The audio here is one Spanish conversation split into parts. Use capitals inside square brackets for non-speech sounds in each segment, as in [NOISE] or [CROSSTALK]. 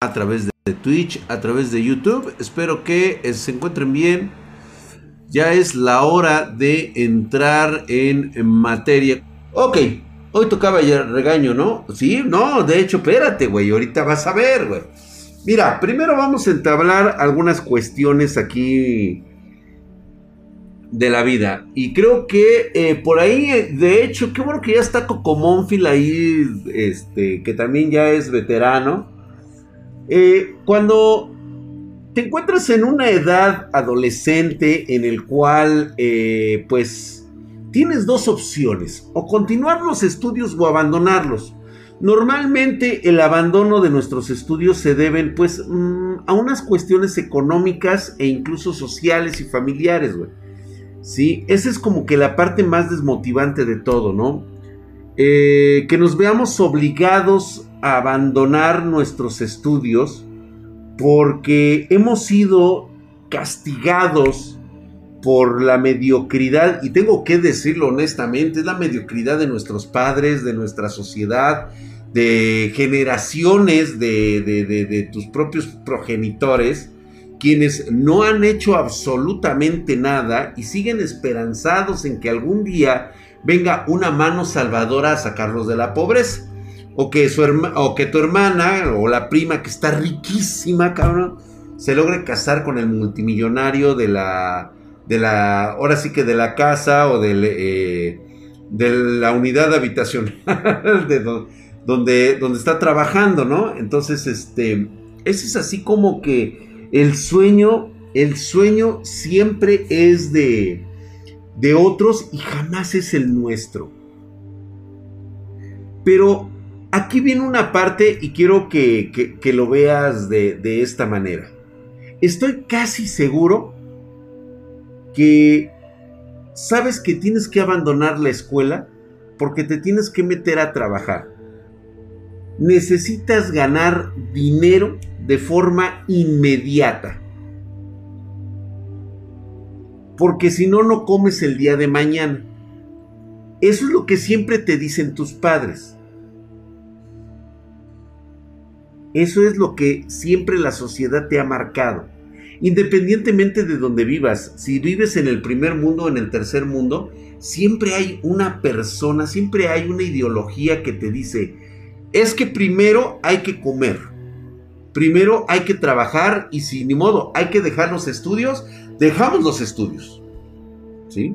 a través de Twitch, a través de YouTube. Espero que eh, se encuentren bien. Ya es la hora de entrar en, materia. Ok, hoy tocaba ya regaño, ¿no? Sí, no, de hecho, espérate, güey, ahorita vas a ver, güey. Mira, primero vamos a entablar algunas cuestiones aquí de la vida. Y creo que eh, por ahí, de hecho, qué bueno que ya está Coco Monfil ahí, este, que también ya es veterano. Eh, cuando te encuentras en una edad adolescente en el cual, eh, pues, tienes dos opciones, o continuar los estudios o abandonarlos. Normalmente el abandono de nuestros estudios se deben, pues, mm, a unas cuestiones económicas e incluso sociales y familiares, güey. Sí, esa es como que la parte más desmotivante de todo, ¿no? Eh, que nos veamos obligados abandonar nuestros estudios porque hemos sido castigados por la mediocridad, y tengo que decirlo honestamente, es la mediocridad de nuestros padres, de nuestra sociedad, de generaciones de, de, tus propios progenitores, quienes no han hecho absolutamente nada y siguen esperanzados en que algún día venga una mano salvadora a sacarlos de la pobreza o que, su o que tu hermana o la prima que está riquísima, cabrón, se logre casar con el multimillonario de la, de la, ahora sí que de la casa o del, eh, de la unidad habitacional [LAUGHS] de donde, donde está trabajando, ¿no? Entonces, este, ese es así como que el sueño, el sueño siempre es de, de otros y jamás es el nuestro. Pero aquí viene una parte y quiero que, lo veas de, de esta manera. Estoy casi seguro que sabes que tienes que abandonar la escuela porque te tienes que meter a trabajar. Necesitas ganar dinero de forma inmediata. Porque si no, no comes el día de mañana. Eso es lo que siempre te dicen tus padres. Eso es lo que siempre la sociedad te ha marcado. Independientemente de donde vivas, si vives en el primer mundo o en el tercer mundo, siempre hay una persona, siempre hay una ideología que te dice, es que primero hay que comer, primero hay que trabajar y si ni modo hay que dejar los estudios, dejamos los estudios. ¿Sí?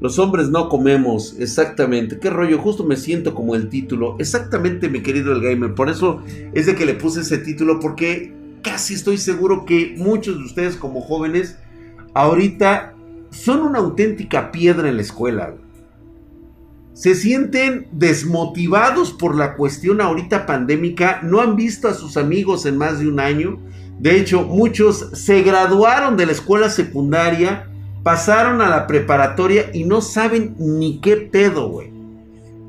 Los hombres no comemos, exactamente. ¿Qué rollo? Justo me siento como el título. Exactamente, mi querido el gamer. Por eso es de que le puse ese título, porque casi estoy seguro que muchos de ustedes como jóvenes ahorita son una auténtica piedra en la escuela. Se sienten desmotivados por la cuestión ahorita pandémica, no han visto a sus amigos en más de un año. De hecho, muchos se graduaron de la escuela secundaria pasaron a la preparatoria y no saben ni qué pedo, güey.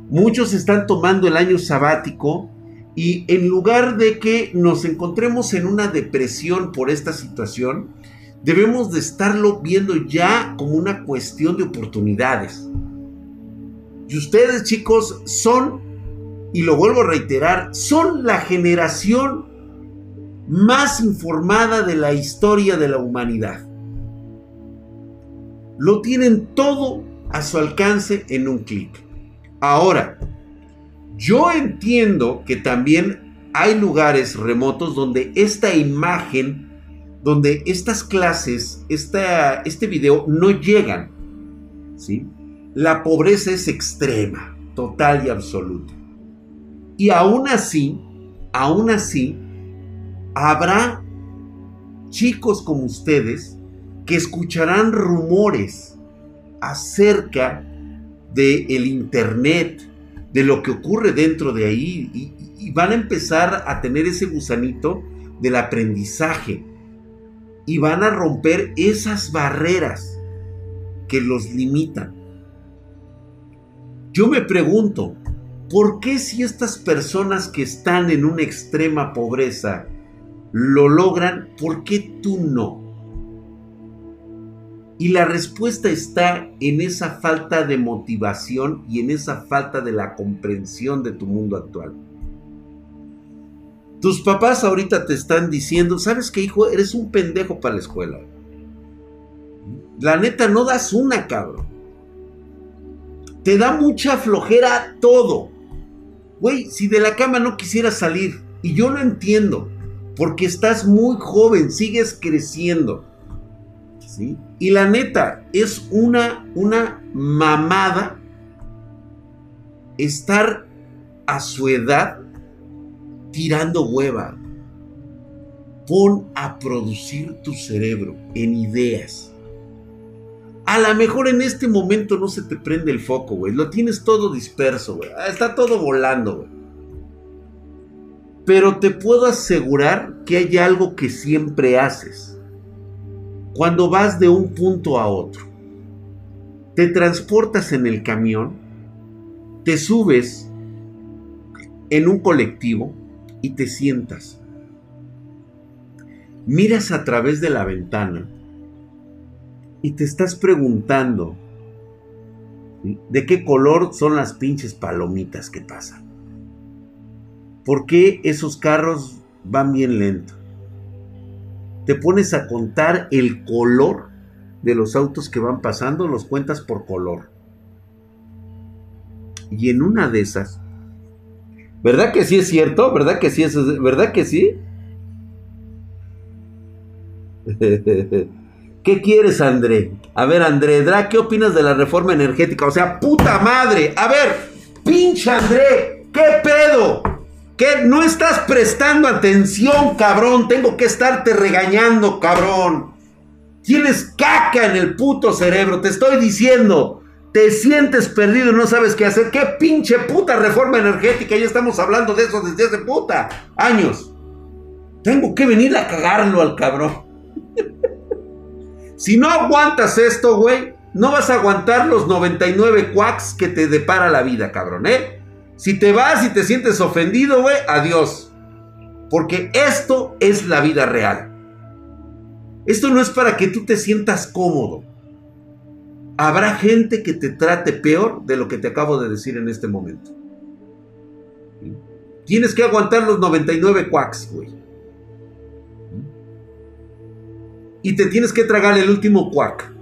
Muchos están tomando el año sabático y en lugar de que nos encontremos en una depresión por esta situación, debemos de estarlo viendo ya como una cuestión de oportunidades. Y ustedes, chicos, son, y lo vuelvo a reiterar, son la generación más informada de la historia de la humanidad. Lo tienen todo a su alcance en un clic. Ahora, yo entiendo que también hay lugares remotos donde esta imagen, donde estas clases, este video no llegan. ¿sí? La pobreza es extrema, total y absoluta. Y aún así, aún así, habrá chicos como ustedes que escucharán rumores acerca del el internet, de lo que ocurre dentro de ahí y, y van a empezar a tener ese gusanito del aprendizaje y van a romper esas barreras que los limitan. Yo me pregunto, ¿por qué si estas personas que están en una extrema pobreza lo logran, por qué tú no? Y la respuesta está en esa falta de motivación y en esa falta de la comprensión de tu mundo actual. Tus papás ahorita te están diciendo, ¿sabes qué, hijo? Eres un pendejo para la escuela. La neta, no das una, cabrón. Te da mucha flojera todo. Güey, si de la cama no quisieras salir, y yo lo entiendo, porque estás muy joven, sigues creciendo. Y la neta, es una, una mamada estar a su edad tirando hueva. Pon a producir tu cerebro en ideas. A lo mejor en este momento no se te prende el foco, güey. Lo tienes todo disperso, güey. Ah, está todo volando, güey. Pero te puedo asegurar que hay algo que siempre haces. Cuando vas de un punto a otro. Te transportas en el camión. Te subes en un colectivo y te sientas. Miras a través de la ventana y te estás preguntando de qué color son las pinches palomitas que pasan. ¿Por qué esos carros van bien lento? Te pones a contar el color de los autos que van pasando, los cuentas por color. Y en una de esas ¿Verdad que sí es cierto? ¿Verdad que sí es? ¿Verdad que sí? [LAUGHS] ¿Qué quieres, André? A ver, André, ¿qué opinas de la reforma energética? O sea, puta madre. A ver, pinche André, ¿qué pedo? No estás prestando atención, cabrón. Tengo que estarte regañando, cabrón. Tienes caca en el puto cerebro, te estoy diciendo te sientes perdido y no sabes qué hacer. ¿Qué pinche puta reforma energética? Ya estamos hablando de eso desde hace puta años. Tengo que venir a cagarlo al cabrón. [LAUGHS] si no aguantas esto, güey, no vas a aguantar los 99 quacks que te depara la vida, cabrón, ¿eh? Si te vas y te sientes ofendido, güey, adiós. Porque esto es la vida real. Esto no es para que tú te sientas cómodo habrá gente que te trate peor de lo que te acabo de decir en este momento. Tienes que aguantar los 99 quacks, güey. Y te tienes que tragar el último quack.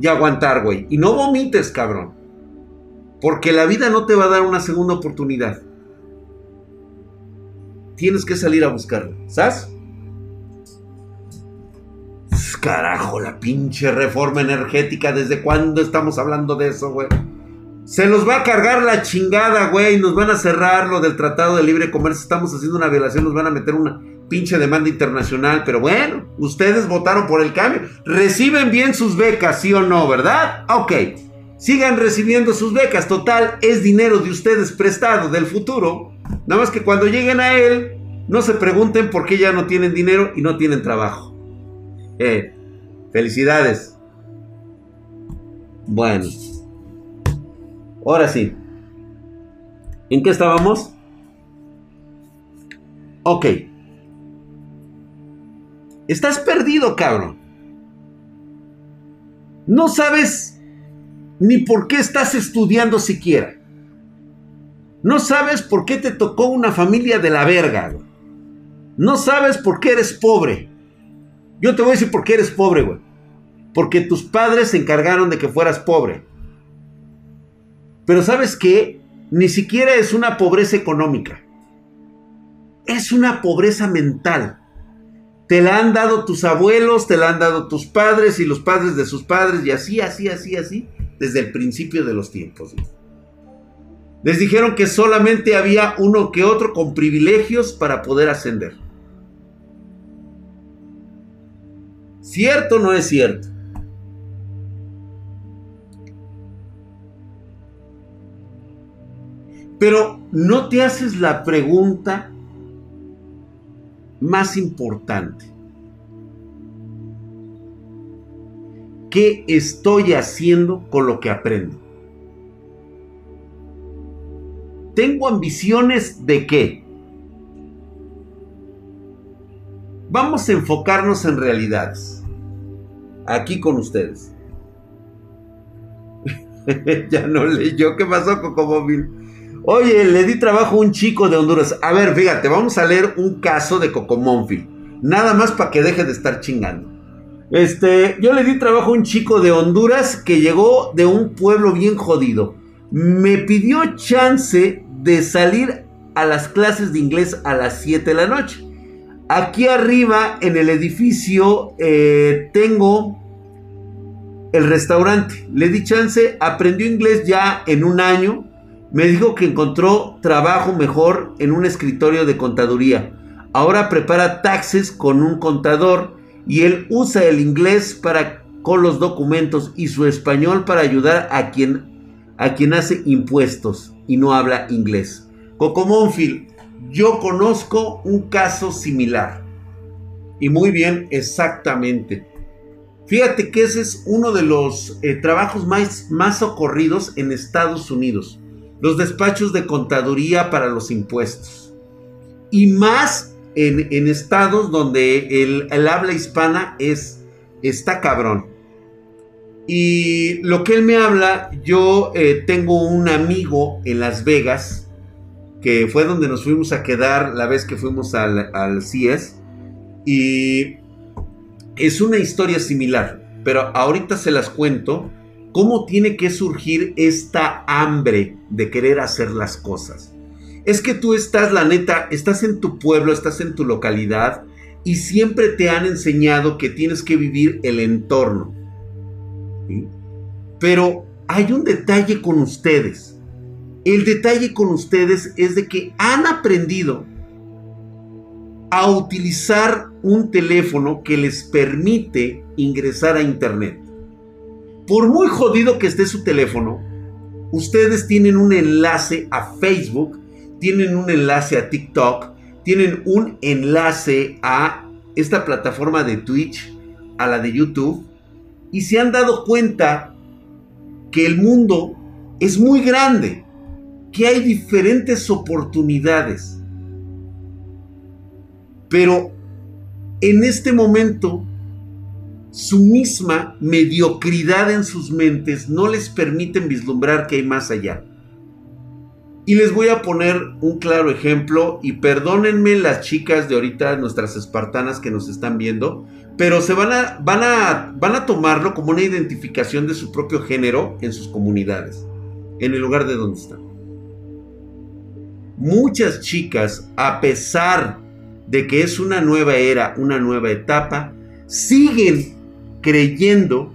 Y aguantar, güey. Y no vomites, cabrón. Porque la vida no te va a dar una segunda oportunidad. Tienes que salir a buscarla. ¿Sabes? Carajo, la pinche reforma energética. ¿Desde cuándo estamos hablando de eso, güey? Se nos va a cargar la chingada, güey. Nos van a cerrar lo del Tratado de Libre Comercio. Estamos haciendo una violación. Nos van a meter una pinche demanda internacional. Pero bueno, ustedes votaron por el cambio. Reciben bien sus becas, sí o no, ¿verdad? Ok. Sigan recibiendo sus becas. Total, es dinero de ustedes prestado del futuro. Nada más que cuando lleguen a él, no se pregunten por qué ya no tienen dinero y no tienen trabajo. Eh, felicidades. Bueno. Ahora sí. ¿En qué estábamos? Ok. Estás perdido, cabrón. No sabes ni por qué estás estudiando siquiera. No sabes por qué te tocó una familia de la verga. No sabes por qué eres pobre. Yo te voy a decir por qué eres pobre, güey. Porque tus padres se encargaron de que fueras pobre. Pero sabes qué? Ni siquiera es una pobreza económica. Es una pobreza mental. Te la han dado tus abuelos, te la han dado tus padres y los padres de sus padres y así, así, así, así, desde el principio de los tiempos. Les dijeron que solamente había uno que otro con privilegios para poder ascender. ¿Cierto o no es cierto? Pero no te haces la pregunta más importante. ¿Qué estoy haciendo con lo que aprendo? ¿Tengo ambiciones de qué? Vamos a enfocarnos en realidades aquí con ustedes. [LAUGHS] ya no leyó. ¿Qué pasó, Cocomóvil? Oye, le di trabajo a un chico de Honduras. A ver, fíjate, vamos a leer un caso de Cocomónfil. Nada más para que deje de estar chingando. Este, yo le di trabajo a un chico de Honduras que llegó de un pueblo bien jodido. Me pidió chance de salir a las clases de inglés a las 7 de la noche. Aquí arriba en el edificio eh, tengo el restaurante. Le di chance, aprendió inglés ya en un año. Me dijo que encontró trabajo mejor en un escritorio de contaduría. Ahora prepara taxes con un contador y él usa el inglés para con los documentos y su español para ayudar a quien a quien hace impuestos y no habla inglés. Coco Monfil, yo conozco un caso similar. Y muy bien, exactamente. Fíjate que ese es uno de los eh, trabajos más, más ocurridos en Estados Unidos. Los despachos de contaduría para los impuestos. Y más en, estados donde el, habla hispana es, está cabrón. Y lo que él me habla, yo eh, tengo un amigo en Las Vegas, que fue donde nos fuimos a quedar la vez que fuimos al, al CIES. Y es una historia similar, pero ahorita se las cuento cómo tiene que surgir esta hambre de querer hacer las cosas. Es que tú estás, la neta, estás en tu pueblo, estás en tu localidad y siempre te han enseñado que tienes que vivir el entorno. Pero hay un detalle con ustedes. El detalle con ustedes es de que han aprendido a utilizar un teléfono que les permite ingresar a Internet. Por muy jodido que esté su teléfono, ustedes tienen un enlace a Facebook, tienen un enlace a TikTok, tienen un enlace a esta plataforma de Twitch, a la de YouTube, y se han dado cuenta que el mundo es muy grande, que hay diferentes oportunidades pero en este momento, su misma mediocridad en sus mentes no les permiten vislumbrar que hay más allá. Y les voy a poner un claro ejemplo y perdónenme las chicas de ahorita, nuestras espartanas que nos están viendo, pero se van a, van a, van a tomarlo como una identificación de su propio género en sus comunidades, en el lugar de donde están. Muchas chicas, a pesar de que es una nueva era, una nueva etapa, siguen creyendo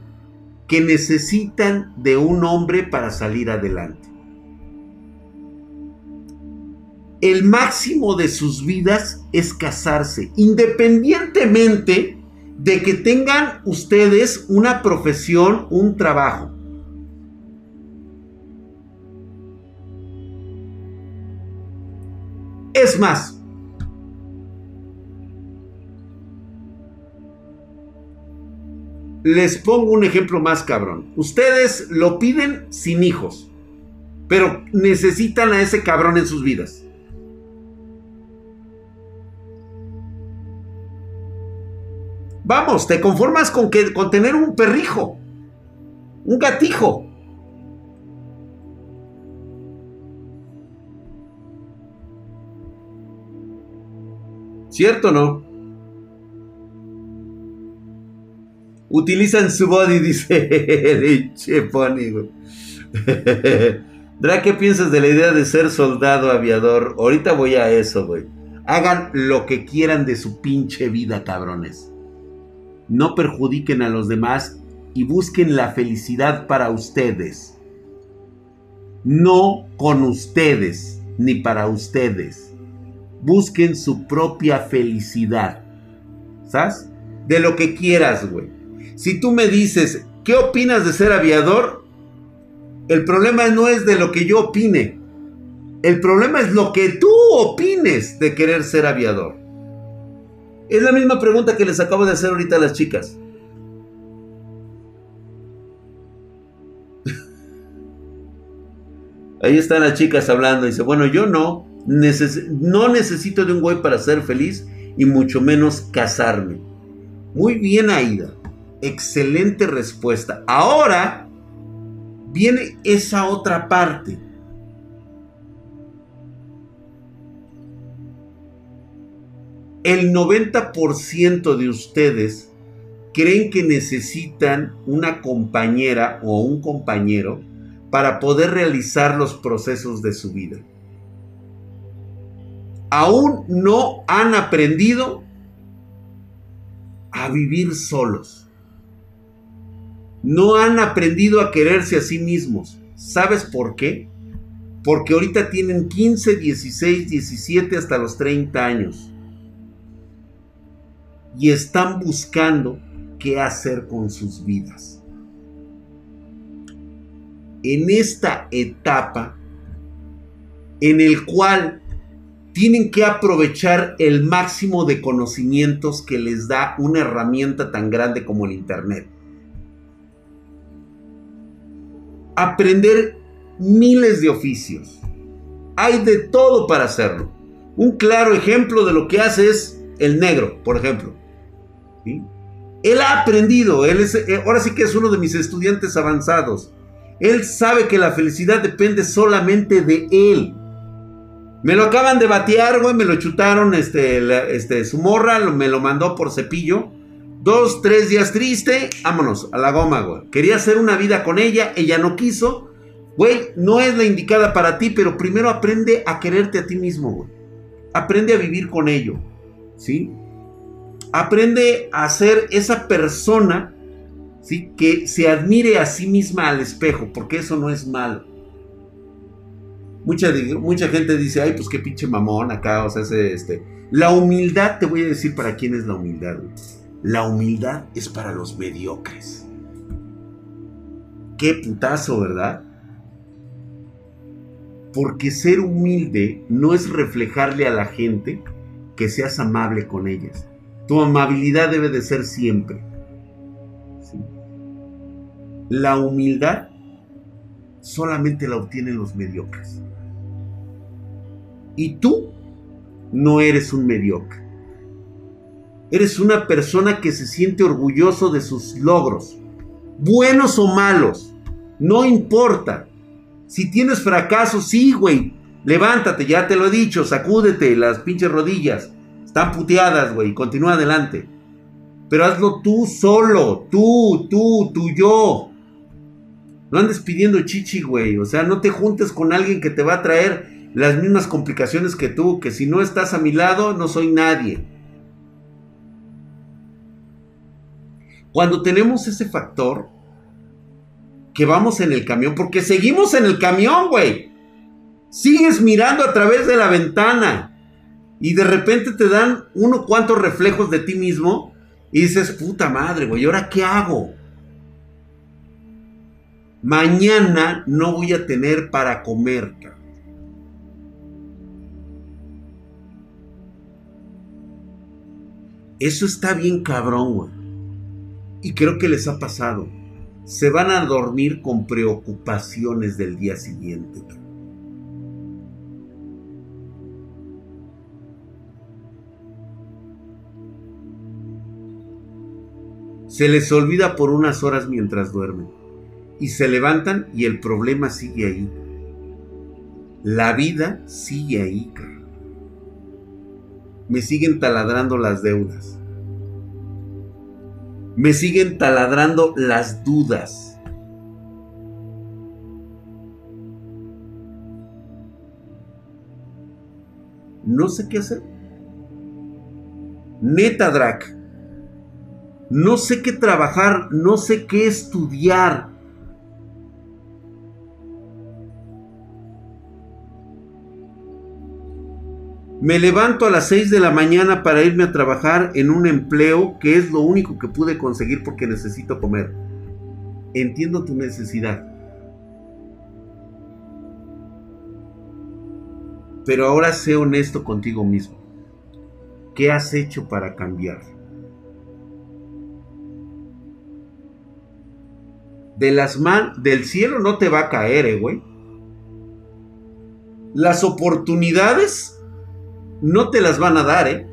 que necesitan de un hombre para salir adelante. El máximo de sus vidas es casarse, independientemente de que tengan ustedes una profesión, un trabajo. Es más, les pongo un ejemplo más cabrón. Ustedes lo piden sin hijos, pero necesitan a ese cabrón en sus vidas. Vamos, te conformas con, que, con tener un perrijo, un gatijo. ¿Cierto o no? Utilizan su body, [LAUGHS] dice Cheponi, [LAUGHS] Dra, ¿qué piensas de la idea de ser soldado aviador? Ahorita voy a eso, güey. Hagan lo que quieran de su pinche vida, cabrones. No perjudiquen a los demás y busquen la felicidad para ustedes. No con ustedes, ni para ustedes. Busquen su propia felicidad. ¿Sabes? De lo que quieras, güey. Si tú me dices, ¿qué opinas de ser aviador? El problema no es de lo que yo opine. El problema es lo que tú opines de querer ser aviador. Es la misma pregunta que les acabo de hacer ahorita a las chicas. Ahí están las chicas hablando. Dice, bueno, yo no. no necesito de un güey para ser feliz y mucho menos casarme. Muy bien, Aida. Excelente respuesta. Ahora viene esa otra parte. El 90% de ustedes creen que necesitan una compañera o un compañero para poder realizar los procesos de su vida. Aún no han aprendido a vivir solos. No han aprendido a quererse a sí mismos. ¿Sabes por qué? Porque ahorita tienen 15, 16, 17 hasta los 30 años. Y están buscando qué hacer con sus vidas. En esta etapa en el cual tienen que aprovechar el máximo de conocimientos que les da una herramienta tan grande como el Internet. Aprender miles de oficios. Hay de todo para hacerlo. Un claro ejemplo de lo que hace es el negro, por ejemplo. Él ha aprendido, él es, eh, ahora sí que es uno de mis estudiantes avanzados. Él sabe que la felicidad depende solamente de él. Me lo acaban de batear, güey, me lo chutaron, este, este, su morra me lo mandó por cepillo. Dos, tres días triste, vámonos, a la goma, güey. Quería hacer una vida con ella, ella no quiso. Güey, no es la indicada para ti, pero primero aprende a quererte a ti mismo, güey. Aprende a vivir con ello, ¿sí? Aprende a ser esa persona, ¿sí? Que se admire a sí misma al espejo, porque eso no es malo. Mucha, mucha gente dice, ay, pues qué pinche mamón acá, o sea, este... La humildad, te voy a decir para quién es la humildad. La humildad es para los mediocres. Qué putazo, ¿verdad? Porque ser humilde no es reflejarle a la gente que seas amable con ellas. Tu amabilidad debe de ser siempre. La humildad solamente la obtienen los mediocres. Y tú no eres un mediocre. Eres una persona que se siente orgulloso de sus logros, buenos o malos. No importa. Si tienes fracasos, sí, güey. Levántate, ya te lo he dicho, sacúdete las pinches rodillas. Están puteadas, güey. Continúa adelante. Pero hazlo tú solo. Tú, tú, tú, yo. No andes pidiendo chichi, güey. O sea, no te juntes con alguien que te va a traer las mismas complicaciones que tú, que si no estás a mi lado, no soy nadie. Cuando tenemos ese factor, que vamos en el camión, porque seguimos en el camión, güey. Sigues mirando a través de la ventana y de repente te dan uno cuantos reflejos de ti mismo y dices, puta madre, güey, ¿y ahora qué hago? Mañana no voy a tener para comer, cabrón. Eso está bien cabrón, güey. Y creo que les ha pasado. Se van a dormir con preocupaciones del día siguiente. Se les olvida por unas horas mientras duermen. Y se levantan y el problema sigue ahí. La vida sigue ahí, cabrón me siguen taladrando las deudas. Me siguen taladrando las dudas. No sé qué hacer. Neta, Drac. No sé qué trabajar, no sé qué estudiar. Me levanto a las 6 de la mañana para irme a trabajar en un empleo que es lo único que pude conseguir porque necesito comer. Entiendo tu necesidad. Pero ahora sé honesto contigo mismo. ¿Qué has hecho para cambiar? De las manos del cielo no te va a caer, eh, güey. Las oportunidades no te las van a dar, ¿eh?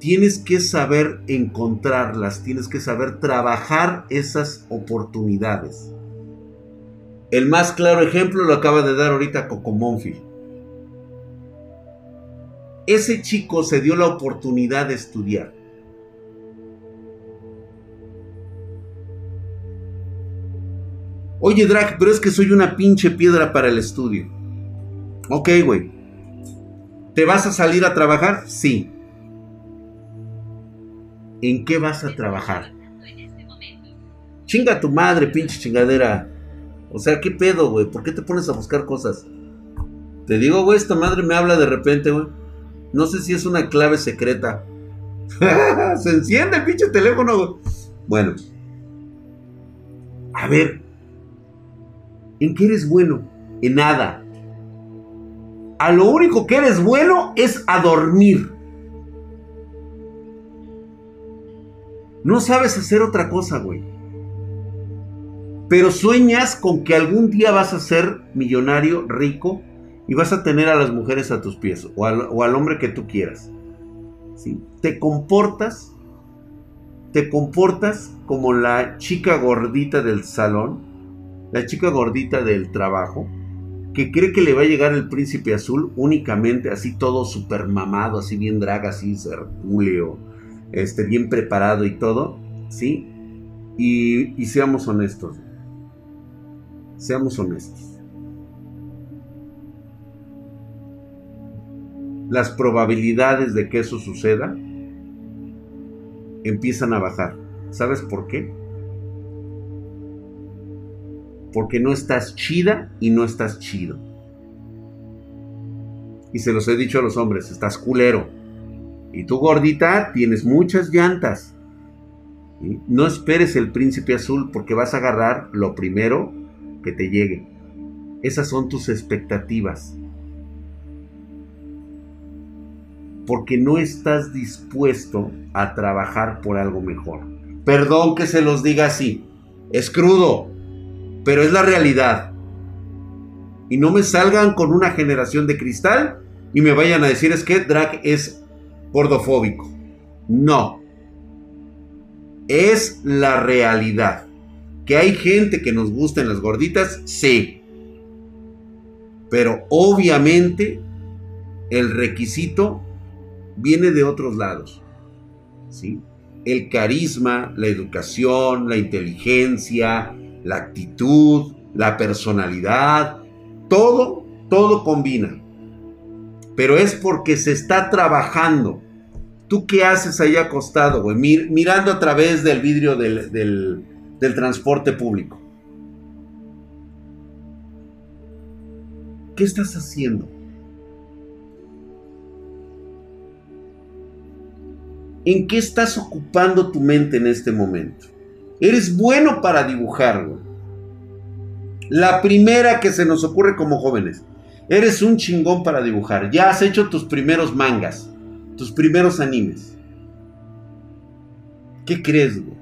Tienes que saber encontrarlas, tienes que saber trabajar esas oportunidades. El más claro ejemplo lo acaba de dar ahorita Coco Monfil. ese chico se dio la oportunidad de estudiar. Oye, Drake, pero es que soy una pinche piedra para el estudio. Ok, güey. ¿Te vas a salir a trabajar? Sí. ¿En qué vas a trabajar? Chinga tu madre, pinche chingadera. O sea, ¿qué pedo, güey? ¿Por qué te pones a buscar cosas? Te digo, güey, esta madre me habla de repente, güey. No sé si es una clave secreta. [LAUGHS] Se enciende pinche teléfono, güey. Bueno. A ver. ¿En qué eres bueno? En nada. A lo único que eres bueno es a dormir. No sabes hacer otra cosa, güey. Pero sueñas con que algún día vas a ser millonario, rico, y vas a tener a las mujeres a tus pies, o al, hombre que tú quieras. ¿Sí? Te comportas, te comportas como la chica gordita del salón, la chica gordita del trabajo, que cree que le va a llegar el príncipe azul únicamente así todo super mamado, así bien draga, así Julio este, bien preparado y todo, ¿sí? Y, y seamos honestos. Seamos honestos. Las probabilidades de que eso suceda empiezan a bajar. ¿Sabes por qué? Porque no estás chida y no estás chido. Y se los he dicho a los hombres, estás culero y tú gordita tienes muchas llantas. No esperes el príncipe azul porque vas a agarrar lo primero que te llegue. Esas son tus expectativas. Porque no estás dispuesto a trabajar por algo mejor. Perdón que se los diga así. Es crudo. Pero es la realidad. Y no me salgan con una generación de cristal y me vayan a decir es que Drag es gordofóbico. No. Es la realidad. Que hay gente que nos gusta en las gorditas, sí. Pero obviamente el requisito viene de otros lados. ¿sí? El carisma, la educación, la inteligencia, la actitud, la personalidad, todo, todo combina pero es porque se está trabajando. ¿Tú qué haces ahí acostado, mirando a través del vidrio del, del transporte público. ¿Qué estás haciendo? ¿En qué estás ocupando tu mente en este momento? Eres bueno para dibujar, güey. La primera que se nos ocurre como jóvenes. Eres un chingón para dibujar. Ya has hecho tus primeros mangas, tus primeros animes. ¿Qué crees, güey?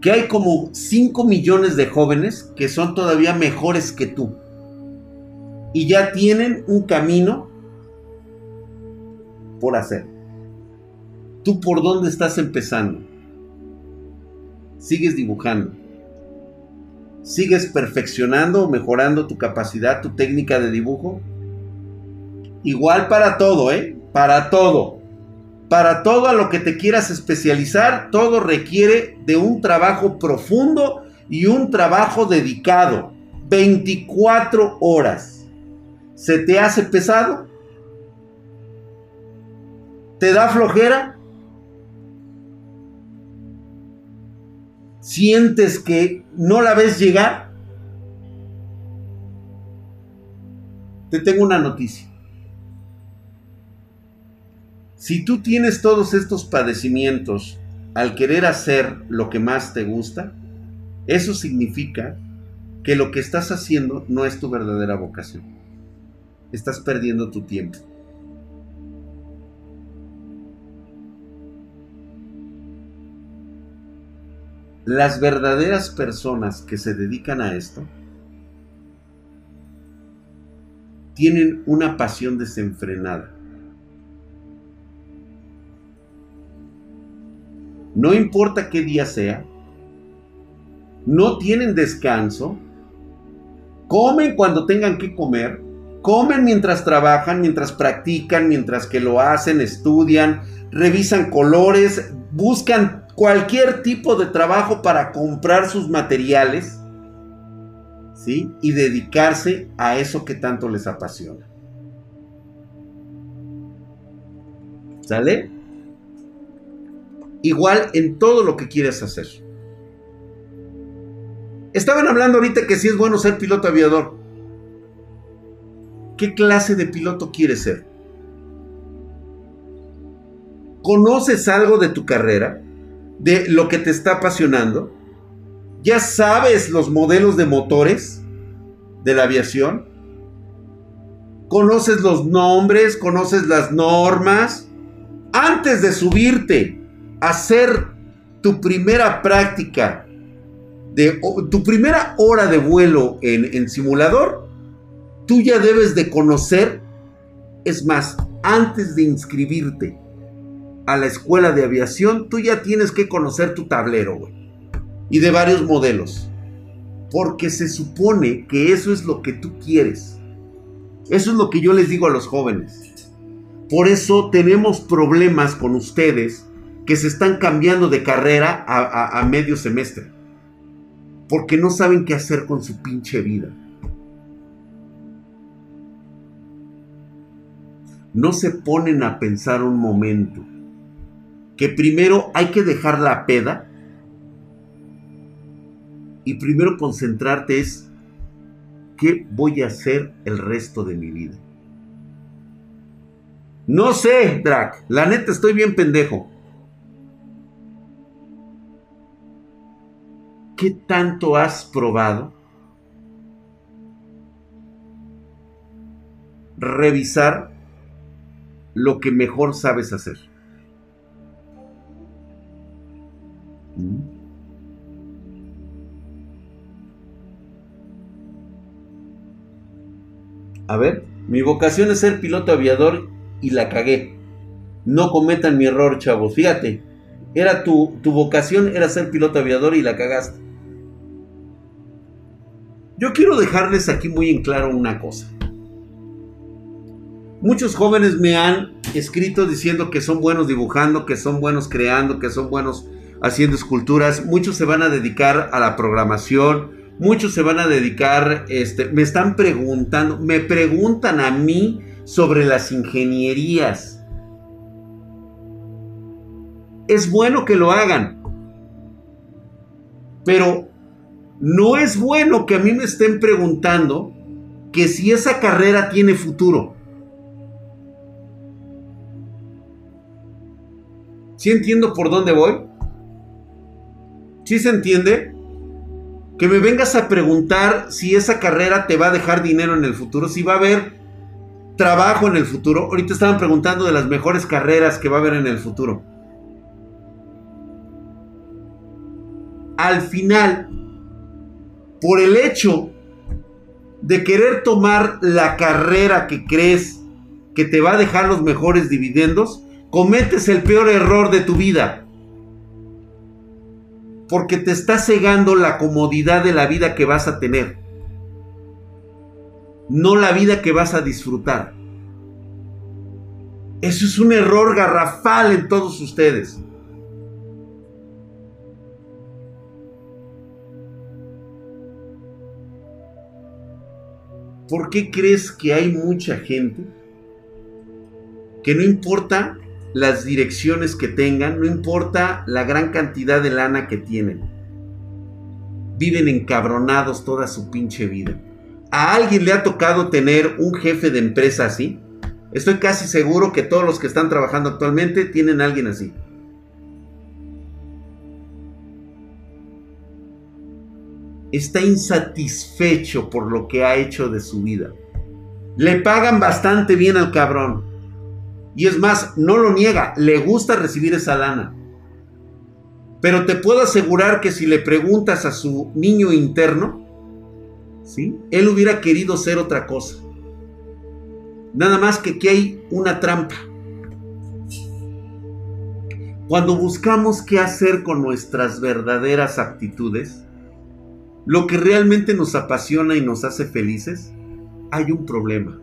Que hay como 5 millones de jóvenes que son todavía mejores que tú. Y ya tienen un camino por hacer. ¿Tú por dónde estás empezando? Sigues dibujando ¿Sigues perfeccionando o mejorando tu capacidad, tu técnica de dibujo? Igual para todo, ¿eh? Para todo. Para todo a lo que te quieras especializar, todo requiere de un trabajo profundo y un trabajo dedicado. 24 horas. ¿Se te hace pesado? ¿Te da flojera? Sientes que no la ves llegar, te tengo una noticia. Si tú tienes todos estos padecimientos al querer hacer lo que más te gusta, eso significa que lo que estás haciendo no es tu verdadera vocación. Estás perdiendo tu tiempo. Las verdaderas personas que se dedican a esto tienen una pasión desenfrenada. No importa qué día sea, no tienen descanso, comen cuando tengan que comer Comen mientras trabajan, mientras practican, mientras que lo hacen, estudian, revisan colores, buscan cualquier tipo de trabajo para comprar sus materiales, ¿sí? Y dedicarse a eso que tanto les apasiona. ¿Sale? Igual en todo lo que quieres hacer. Estaban hablando ahorita que si es bueno ser piloto aviador. ¿Qué clase de piloto quieres ser? ¿Conoces algo de tu carrera? ¿De lo que te está apasionando? ¿Ya sabes los modelos de motores de la aviación? ¿Conoces los nombres? ¿Conoces las normas? Antes de subirte a hacer tu primera práctica, de, tu primera hora de vuelo en, en simulador, tú ya debes de conocer, es más, antes de inscribirte a la escuela de aviación, tú ya tienes que conocer tu tablero, güey. Y de varios modelos. Porque se supone que eso es lo que tú quieres. Eso es lo que yo les digo a los jóvenes. Por eso tenemos problemas con ustedes que se están cambiando de carrera a, a medio semestre. Porque no saben qué hacer con su pinche vida. No se ponen a pensar un momento que primero hay que dejar la peda y primero concentrarte es qué voy a hacer el resto de mi vida. No sé, Drac, la neta estoy bien pendejo. ¿Qué tanto has probado? Revisar lo que mejor sabes hacer. A ver, mi vocación es ser piloto aviador y la cagué. No cometan mi error, chavos. Fíjate, era tu, tu vocación era ser piloto aviador y la cagaste. Yo quiero dejarles aquí muy en claro una cosa. Muchos jóvenes me han escrito diciendo que son buenos dibujando, que son buenos creando, que son buenos haciendo esculturas. Muchos se van a dedicar a la programación. Muchos se van a dedicar, este, me están preguntando, me preguntan a mí sobre las ingenierías. Es bueno que lo hagan. Pero no es bueno que a mí me estén preguntando que si esa carrera tiene futuro. ¿Sí entiendo por dónde voy? ¿Sí se entiende? Que me vengas a preguntar si esa carrera te va a dejar dinero en el futuro, si va a haber trabajo en el futuro. Ahorita estaban preguntando de las mejores carreras que va a haber en el futuro. Al final, por el hecho de querer tomar la carrera que crees que te va a dejar los mejores dividendos, cometes el peor error de tu vida. Porque te está cegando la comodidad de la vida que vas a tener. No la vida que vas a disfrutar. Eso es un error garrafal en todos ustedes. ¿Por qué crees que hay mucha gente que no importa las direcciones que tengan, no importa la gran cantidad de lana que tienen, viven encabronados toda su pinche vida? ¿A alguien le ha tocado tener un jefe de empresa así? Estoy casi seguro que todos los que están trabajando actualmente tienen a alguien así. está insatisfecho por lo que ha hecho de su vida. Le pagan bastante bien al cabrón. Y es más, no lo niega, le gusta recibir esa lana. Pero te puedo asegurar que si le preguntas a su niño interno, ¿sí? Él hubiera querido ser otra cosa. Nada más que aquí hay una trampa. Cuando buscamos qué hacer con nuestras verdaderas actitudes, lo que realmente nos apasiona y nos hace felices, hay un problema.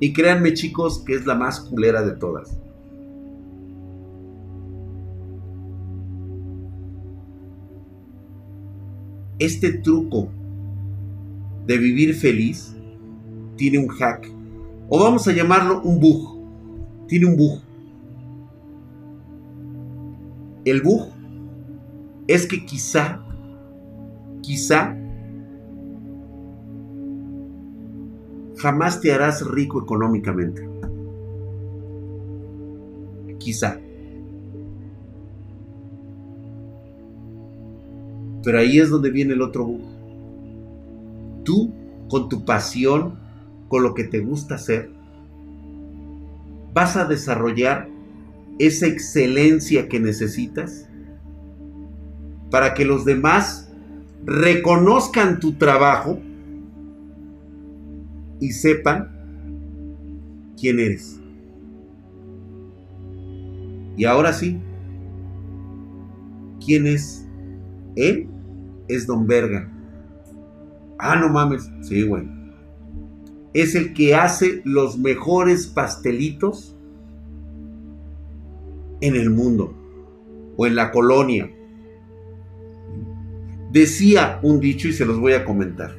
Y créanme chicos que es la más culera de todas. Este truco de vivir feliz tiene un hack. O vamos a llamarlo un bug. Tiene un bug. El bug es que quizá, quizá, jamás te harás rico económicamente. Quizá. Pero ahí es donde viene el otro bug. Tú, con tu pasión, con lo que te gusta hacer, vas a desarrollar esa excelencia que necesitas para que los demás reconozcan tu trabajo y sepan quién eres. Y ahora sí, ¿quién es? Él es Don Verga. Ah, no mames. Sí, güey. Es el que hace los mejores pastelitos en el mundo o en la colonia Decía un dicho y se los voy a comentar.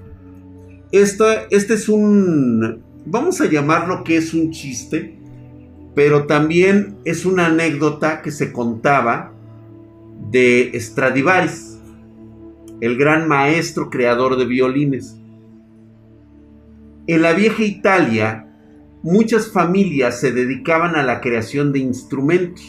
Esta, este es un, vamos a llamarlo que es un chiste, pero también es una anécdota que se contaba de Stradivaris, el gran maestro creador de violines. En la vieja Italia, muchas familias se dedicaban a la creación de instrumentos.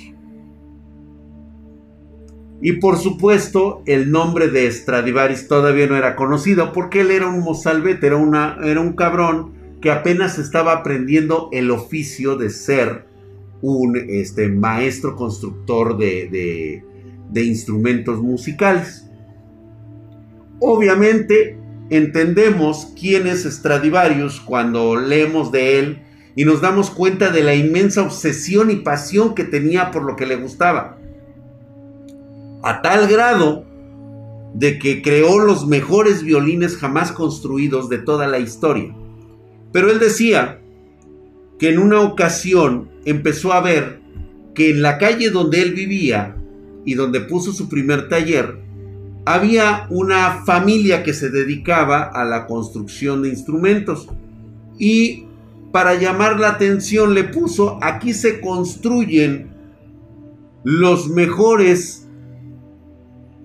Y por supuesto, el nombre de Stradivaris todavía no era conocido porque él era un mozalbete, era, una, era un cabrón que apenas estaba aprendiendo el oficio de ser un este, maestro constructor de, de instrumentos musicales. Obviamente entendemos quién es Stradivarius cuando leemos de él y nos damos cuenta de la inmensa obsesión y pasión que tenía por lo que le gustaba a tal grado de que creó los mejores violines jamás construidos de toda la historia. Pero él decía que en una ocasión empezó a ver que en la calle donde él vivía y donde puso su primer taller, había una familia que se dedicaba a la construcción de instrumentos. Y para llamar la atención le puso, aquí se construyen los mejores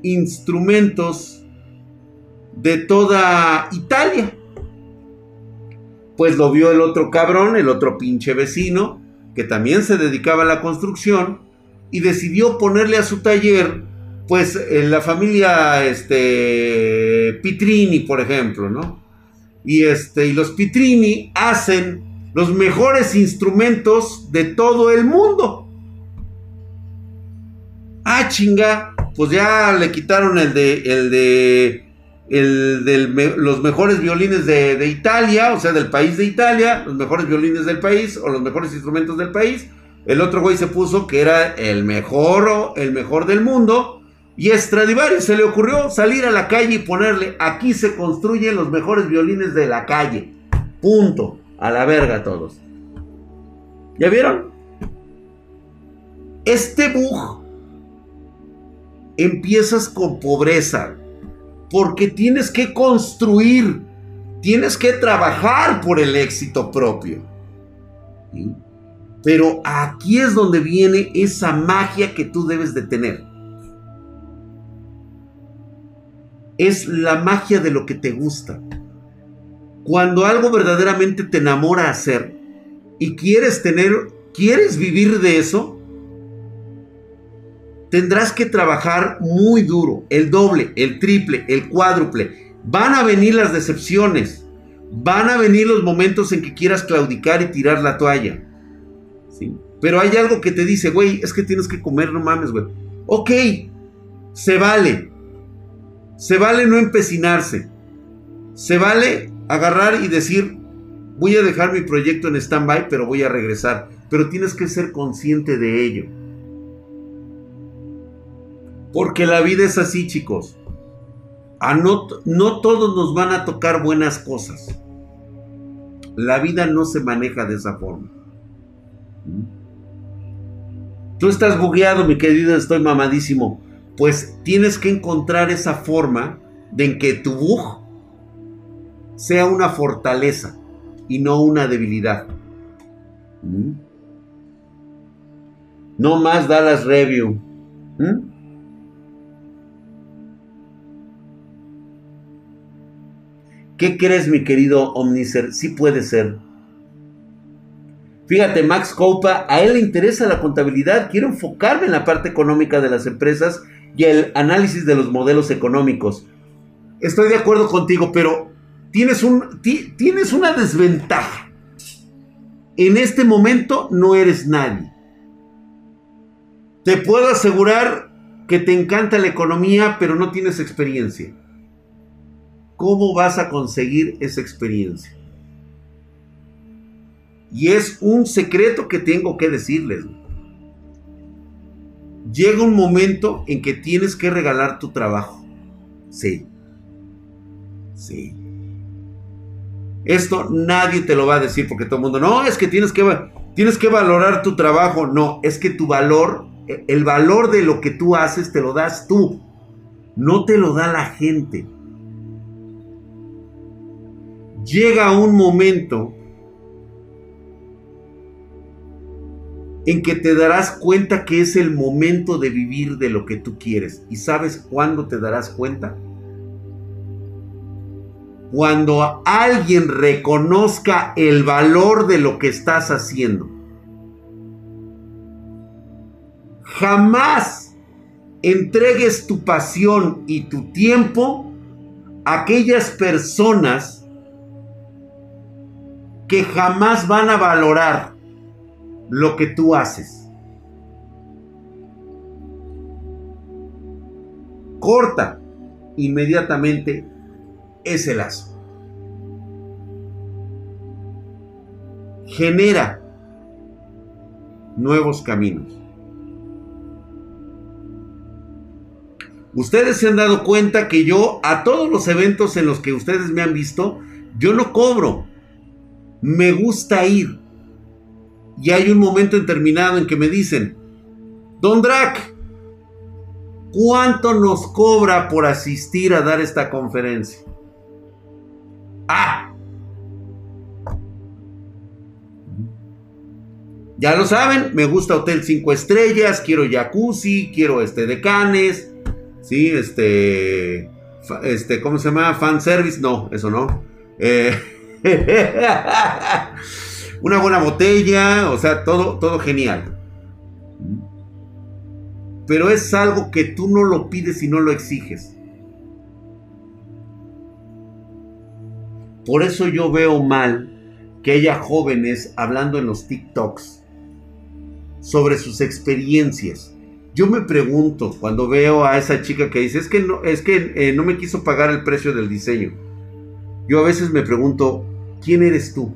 instrumentos de toda Italia. Pues lo vio el otro cabrón, el otro pinche vecino, que también se dedicaba a la construcción, y decidió ponerle a su taller, pues, en la familia, este, Pitrini, por ejemplo, ¿no? Y este, y los Pitrini hacen los mejores instrumentos de todo el mundo. Ah, chinga pues ya le quitaron el de, el de, el de los mejores violines de, Italia, o sea, del país de Italia, los mejores violines del país o los mejores instrumentos del país. El otro güey se puso que era el mejor, el mejor del mundo. Y Stradivarius se le ocurrió salir a la calle y ponerle, aquí se construyen los mejores violines de la calle. Punto. A la verga todos. ¿Ya vieron? Este bug empiezas con pobreza, porque tienes que construir, tienes que trabajar por el éxito propio. Pero aquí es donde viene esa magia que tú debes de tener. Es la magia de lo que te gusta. Cuando algo verdaderamente te enamora hacer y quieres tener, quieres vivir de eso, tendrás que trabajar muy duro, el doble, el triple, el cuádruple. Van a venir las decepciones, van a venir los momentos en que quieras claudicar y tirar la toalla. Pero hay algo que te dice, güey, es que tienes que comer, no mames, güey. Ok, se vale. Se vale no empecinarse. Se vale agarrar y decir, voy a dejar mi proyecto en stand-by, pero voy a regresar. Pero tienes que ser consciente de ello. Porque la vida es así, chicos. No, todos nos van a tocar buenas cosas. La vida no se maneja de esa forma. Tú estás bugueado, mi querido, estoy mamadísimo. Pues tienes que encontrar esa forma de en que tu bug sea una fortaleza y no una debilidad. No más Dallas Review. ¿Qué crees, mi querido Omniser? Sí puede ser. Fíjate, Max Copa, a él le interesa la contabilidad, quiero enfocarme en la parte económica de las empresas y el análisis de los modelos económicos. Estoy de acuerdo contigo, pero tienes, un, tienes una desventaja. En este momento no eres nadie. Te puedo asegurar que te encanta la economía, pero no tienes experiencia. ¿Cómo vas a conseguir esa experiencia? Y es un secreto que tengo que decirles. Llega un momento en que tienes que regalar tu trabajo. Sí. Sí. Esto nadie te lo va a decir porque todo el mundo, no, es que tienes que, tienes que valorar tu trabajo. No, es que tu valor, el valor de lo que tú haces te lo das tú. No te lo da la gente. Llega un momento en que te darás cuenta que es el momento de vivir de lo que tú quieres. ¿Y sabes cuándo te darás cuenta? Cuando alguien reconozca el valor de lo que estás haciendo. Jamás entregues tu pasión y tu tiempo a aquellas personas que jamás van a valorar lo que tú haces. Corta inmediatamente ese lazo. Genera nuevos caminos. Ustedes se han dado cuenta que yo a todos los eventos en los que ustedes me han visto, yo no cobro. Me gusta ir. Y hay un momento determinado en que me dicen, Don Drac, ¿cuánto nos cobra por asistir a dar esta conferencia? Ah. Ya lo saben, me gusta Hotel 5 Estrellas, quiero jacuzzi, quiero este decanes, sí, este, este, ¿cómo se llama? Fan service, no, eso no. Eh, [LAUGHS] una buena botella, o sea, todo, todo genial. Pero es algo que tú no lo pides y no lo exiges. Por eso yo veo mal que haya jóvenes hablando en los TikToks sobre sus experiencias. Yo me pregunto cuando veo a esa chica que dice, es que no, es que eh, no me quiso pagar el precio del diseño. Yo a veces me pregunto, ¿quién eres tú?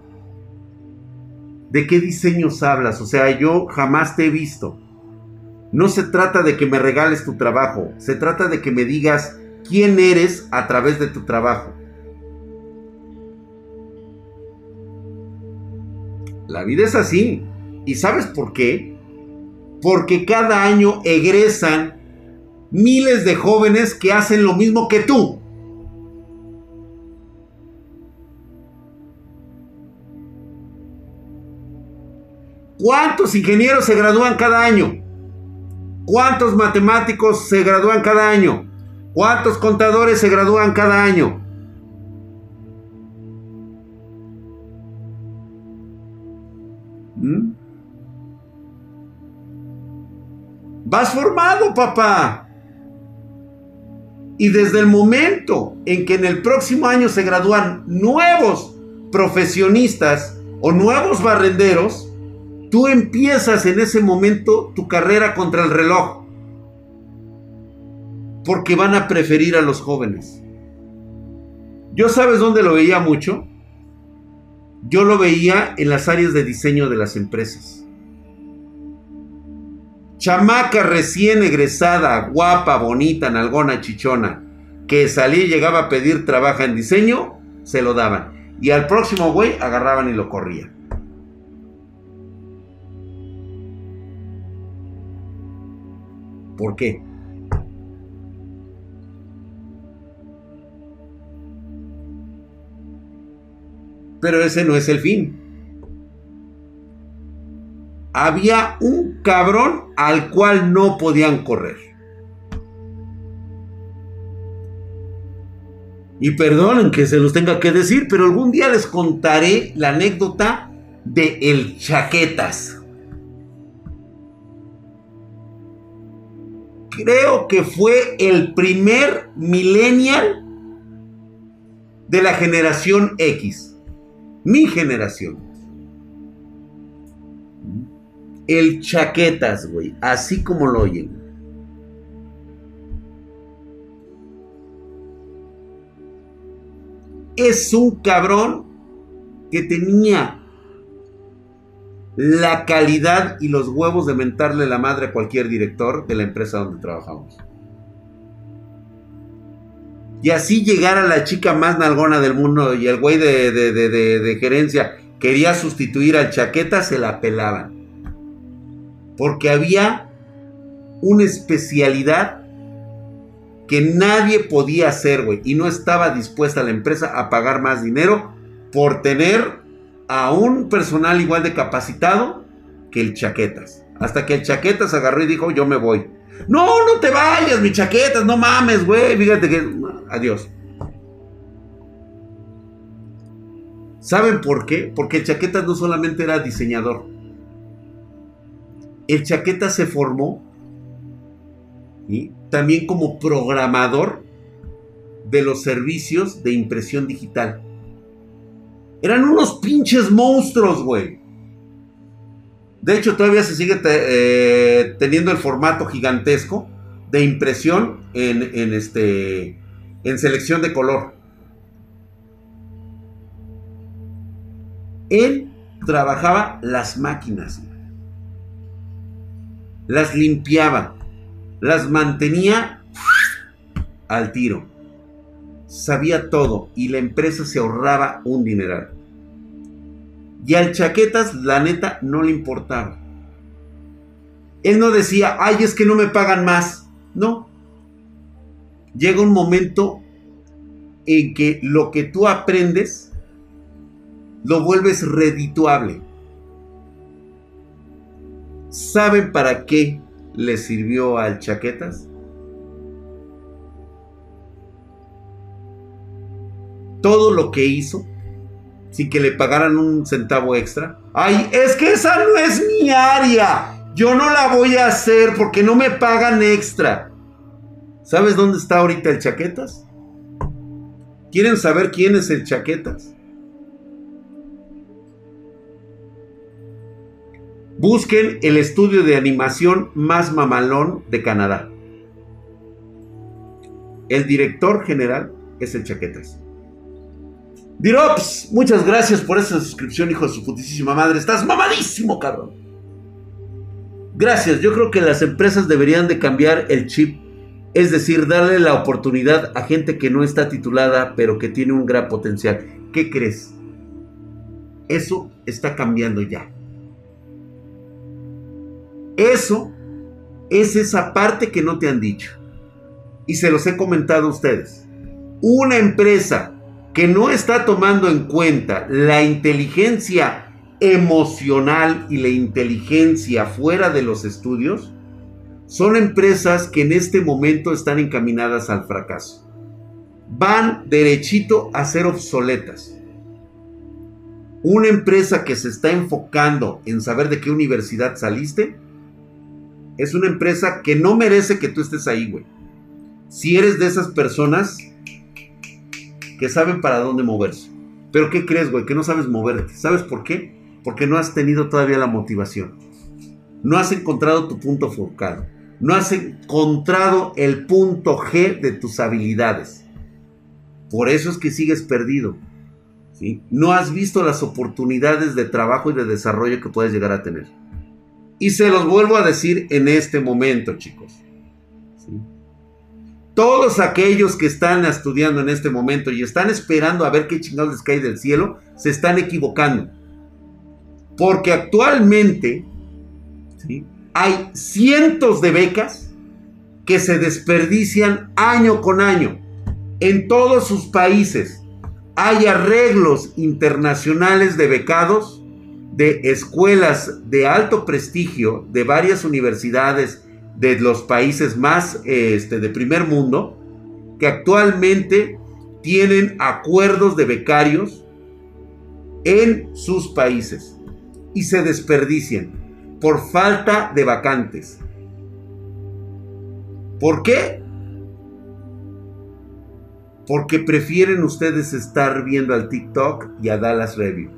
¿De qué diseños hablas? O sea, yo jamás te he visto. No se trata de que me regales tu trabajo, se trata de que me digas quién eres a través de tu trabajo. La vida es así. ¿Y sabes por qué? Porque cada año egresan miles de jóvenes que hacen lo mismo que tú. ¿Cuántos ingenieros se gradúan cada año? ¿Cuántos matemáticos se gradúan cada año? ¿Cuántos contadores se gradúan cada año? ¿Mm? Vas formado, papá. Y desde el momento en que en el próximo año se gradúan nuevos profesionistas o nuevos barrenderos, Tú empiezas en ese momento tu carrera contra el reloj. Porque van a preferir a los jóvenes. ¿Yo sabes dónde lo veía mucho? Yo lo veía en las áreas de diseño de las empresas. Chamaca recién egresada, guapa, bonita, nalgona, chichona, que salía y llegaba a pedir trabajo en diseño, se lo daban. Y al próximo güey agarraban y lo corrían. ¿Por qué? Pero ese no es el fin. Había un cabrón al cual no podían correr. Y perdonen que se los tenga que decir, pero algún día les contaré la anécdota de el Chaquetas. Creo que fue el primer millennial de la generación X. Mi generación. El Chaquetas, güey. Así como lo oyen. es un cabrón que tenía la calidad y los huevos de mentarle la madre a cualquier director de la empresa donde trabajamos. Y así llegar a la chica más nalgona del mundo y el güey de, de gerencia quería sustituir al chaqueta, se la pelaban. Porque había una especialidad que nadie podía hacer, güey. Y no estaba dispuesta la empresa a pagar más dinero por tener a un personal igual de capacitado que el Chaquetas. Hasta que el Chaquetas agarró y dijo, yo me voy. No, no te vayas, mi Chaquetas, no mames, güey. Fíjate que... Adiós. ¿Saben por qué? Porque el Chaquetas no solamente era diseñador. El Chaquetas se formó también como programador de los servicios de impresión digital. Eran unos pinches monstruos, güey. De hecho, todavía se sigue eh, teniendo el formato gigantesco de impresión en, en, este, en selección de color. Él trabajaba las máquinas, las limpiaba, las mantenía al tiro. Sabía todo y la empresa se ahorraba un dineral. Y al Chaquetas, la neta, no le importaba. Él no decía, ay, es que no me pagan más. No. Llega un momento en que lo que tú aprendes lo vuelves redituable. ¿Saben para qué le sirvió al Chaquetas? Todo lo que hizo, sin que le pagaran un centavo extra. Ay, es que esa no es mi área. Yo no la voy a hacer porque no me pagan extra. ¿Sabes dónde está ahorita el Chaquetas? ¿Quieren saber quién es el Chaquetas? Busquen el estudio de animación más mamalón de Canadá. El director general es el Chaquetas. Dirops, muchas gracias por esa suscripción, hijo de su putísima madre. Estás mamadísimo, cabrón. Gracias, yo creo que las empresas deberían de cambiar el chip. Es decir, darle la oportunidad a gente que no está titulada, pero que tiene un gran potencial. ¿Qué crees? Eso está cambiando ya. Eso es esa parte que no te han dicho. Y se los he comentado a ustedes. Una empresa que no está tomando en cuenta la inteligencia emocional y la inteligencia fuera de los estudios, son empresas que en este momento están encaminadas al fracaso. Van derechito a ser obsoletas. Una empresa que se está enfocando en saber de qué universidad saliste, es una empresa que no merece que tú estés ahí, güey. Si eres de esas personas que saben para dónde moverse. Pero ¿qué crees, güey? Que no sabes moverte. ¿Sabes por qué? Porque no has tenido todavía la motivación. No has encontrado tu punto focal. No has encontrado el punto G de tus habilidades. Por eso es que sigues perdido. ¿sí? No has visto las oportunidades de trabajo y de desarrollo que puedes llegar a tener. Y se los vuelvo a decir en este momento, chicos. Todos aquellos que están estudiando en este momento y están esperando a ver qué chingados les cae del cielo, se están equivocando. Porque actualmente hay cientos de becas que se desperdician año con año en todos sus países. Hay arreglos internacionales de becados de escuelas de alto prestigio de varias universidades de los países más este, de primer mundo que actualmente tienen acuerdos de becarios en sus países y se desperdician por falta de vacantes. ¿Por qué? Porque prefieren ustedes estar viendo al TikTok y a Dallas Review.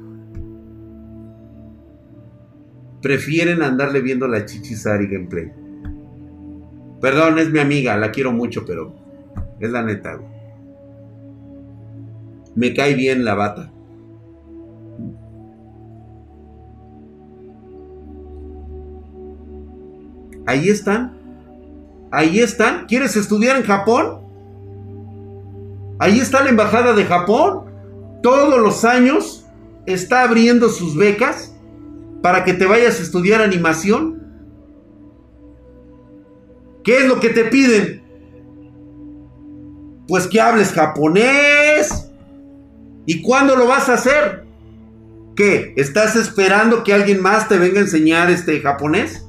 Prefieren andarle viendo la Chichisari gameplay. Perdón, es mi amiga, la quiero mucho, pero es la neta. Me cae bien la bata. Ahí están. Ahí están. ¿Quieres estudiar en Japón? Ahí está la embajada de Japón. Todos los años está abriendo sus becas para que te vayas a estudiar animación. ¿Qué es lo que te piden? Pues que hables japonés. ¿Y cuándo lo vas a hacer? ¿Qué? ¿Estás esperando que alguien más te venga a enseñar este japonés?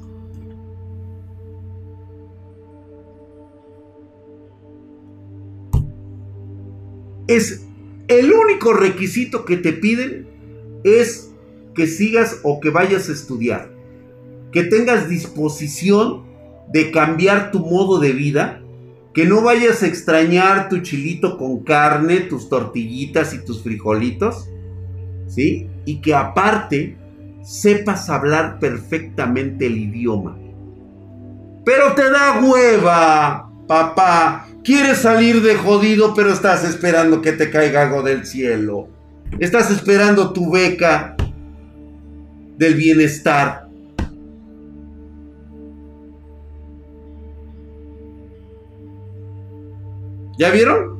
Es el único requisito que te piden es que sigas o que vayas a estudiar. Que tengas disposición de cambiar tu modo de vida, que no vayas a extrañar tu chilito con carne, tus tortillitas y tus frijolitos, ¿sí? Y que aparte sepas hablar perfectamente el idioma. Pero te da hueva, papá. Quieres salir de jodido, pero estás esperando que te caiga algo del cielo. Estás esperando tu beca del bienestar. ¿Ya vieron?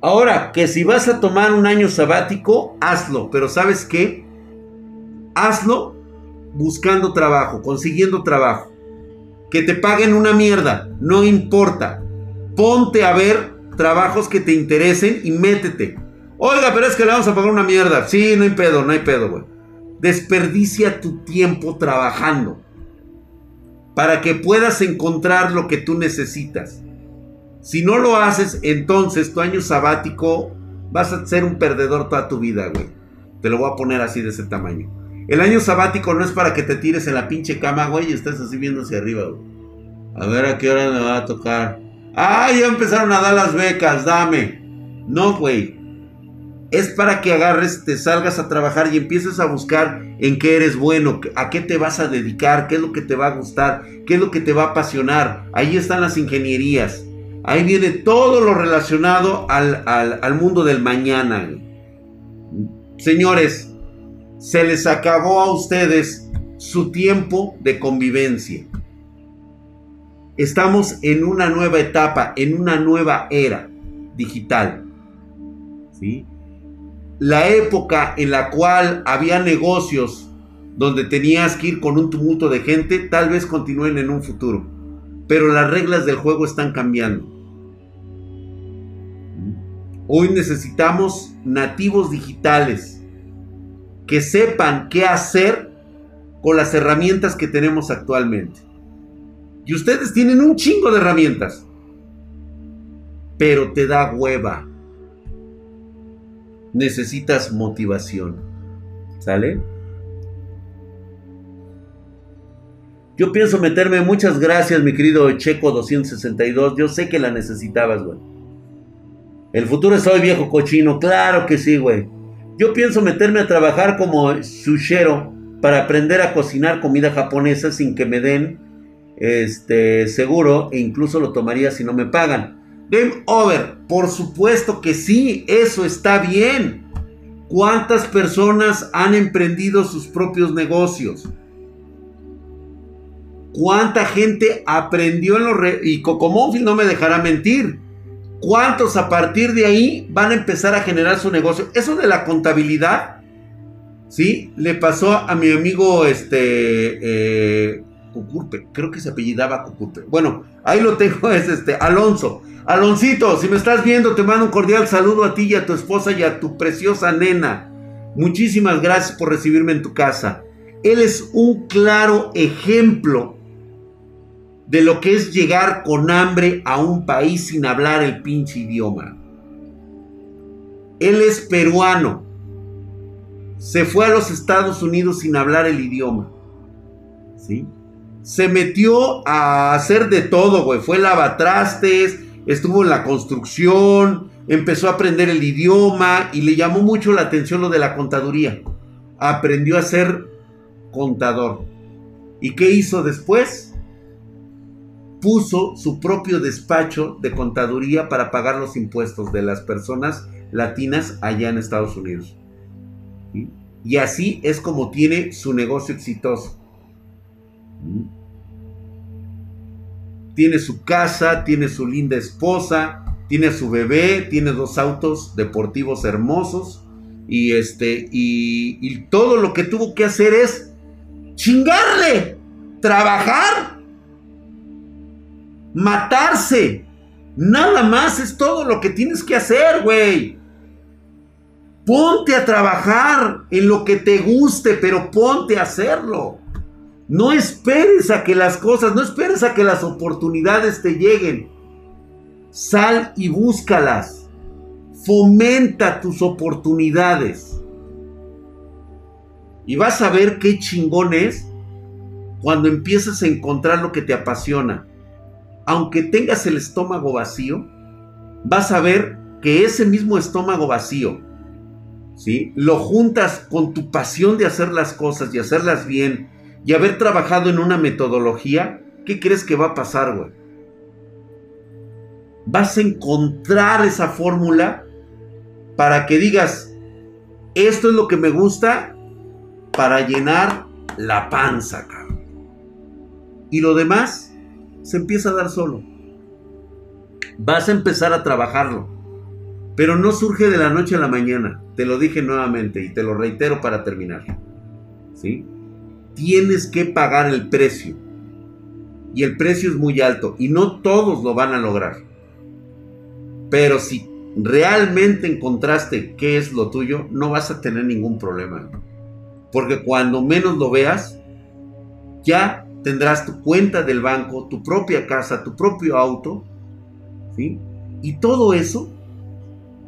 Ahora, que si vas a tomar un año sabático, hazlo, pero ¿sabes qué? Hazlo buscando trabajo, consiguiendo trabajo. Que te paguen una mierda, no importa. Ponte a ver trabajos que te interesen y métete. Oiga, pero es que le vamos a pagar una mierda. Sí, no hay pedo, no hay pedo, güey. Desperdicia tu tiempo trabajando para que puedas encontrar lo que tú necesitas. Si no lo haces, entonces tu año sabático vas a ser un perdedor toda tu vida, güey. Te lo voy a poner así de ese tamaño. El año sabático no es para que te tires en la pinche cama, güey, y estés así viendo hacia arriba, güey. A ver a qué hora me va a tocar. Ah, ya empezaron a dar las becas, dame. No, güey es para que agarres, te salgas a trabajar y empieces a buscar en qué eres bueno, a qué te vas a dedicar, qué es lo que te va a gustar, qué es lo que te va a apasionar. Ahí están las ingenierías. Ahí viene todo lo relacionado al, al mundo del mañana. Señores, se les acabó a ustedes su tiempo de convivencia. Estamos en una nueva etapa, en una nueva era digital. ¿Sí? La época en la cual había negocios donde tenías que ir con un tumulto de gente, tal vez continúen en un futuro. Pero las reglas del juego están cambiando. Hoy necesitamos nativos digitales que sepan qué hacer con las herramientas que tenemos actualmente. Y ustedes tienen un chingo de herramientas. Pero te da hueva necesitas motivación. ¿Sale? Yo pienso meterme, muchas gracias mi querido Checo 262, yo sé que la necesitabas, güey. El futuro es hoy, viejo cochino, claro que sí, güey. Yo pienso meterme a trabajar como sushero para aprender a cocinar comida japonesa sin que me den este seguro e incluso lo tomaría si no me pagan. Game over. Por supuesto que sí, eso está bien. ¿Cuántas personas han emprendido sus propios negocios? ¿Cuánta gente aprendió en los... y Cocomóvil no me dejará mentir. ¿Cuántos a partir de ahí van a empezar a generar su negocio? Eso de la contabilidad, ¿sí? Le pasó a mi amigo, este, eh, Cucurpe, creo que se apellidaba Cucurpe. Bueno, ahí lo tengo, [LAUGHS] es este, Alonso. Aloncito, si me estás viendo, te mando un cordial saludo a ti y a tu esposa y a tu preciosa nena. Muchísimas gracias por recibirme en tu casa. Él es un claro ejemplo de lo que es llegar con hambre a un país sin hablar el pinche idioma. Él es peruano. Se fue a los Estados Unidos sin hablar el idioma. ¿Sí? Se metió a hacer de todo, güey. Fue lavatrastes, estuvo en la construcción, empezó a aprender el idioma y le llamó mucho la atención lo de la contaduría. Aprendió a ser contador. ¿Y qué hizo después? Puso su propio despacho de contaduría para pagar los impuestos de las personas latinas allá en Estados Unidos. Y así es como tiene su negocio exitoso. Tiene su casa, tiene su linda esposa, tiene su bebé, tiene dos autos deportivos hermosos y este y todo lo que tuvo que hacer es chingarle, trabajar, matarse. Nada más es todo lo que tienes que hacer, güey. Ponte a trabajar en lo que te guste, pero ponte a hacerlo. No esperes a que las cosas, no esperes a que las oportunidades te lleguen. Sal y búscalas. Fomenta tus oportunidades. Y vas a ver qué chingón es cuando empiezas a encontrar lo que te apasiona. Aunque tengas el estómago vacío, vas a ver que ese mismo estómago vacío, ¿sí? Lo juntas con tu pasión de hacer las cosas y hacerlas bien y haber trabajado en una metodología, ¿qué crees que va a pasar, güey? Vas a encontrar esa fórmula para que digas, esto es lo que me gusta para llenar la panza, cabrón. Y lo demás se empieza a dar solo. Vas a empezar a trabajarlo. Pero no surge de la noche a la mañana. Te lo dije nuevamente y te lo reitero para terminar. ¿Sí? Tienes que pagar el precio. Y el precio es muy alto. Y no todos lo van a lograr. Pero si realmente encontraste qué es lo tuyo, no vas a tener ningún problema. Porque cuando menos lo veas, ya tendrás tu cuenta del banco, tu propia casa, tu propio auto. Y todo eso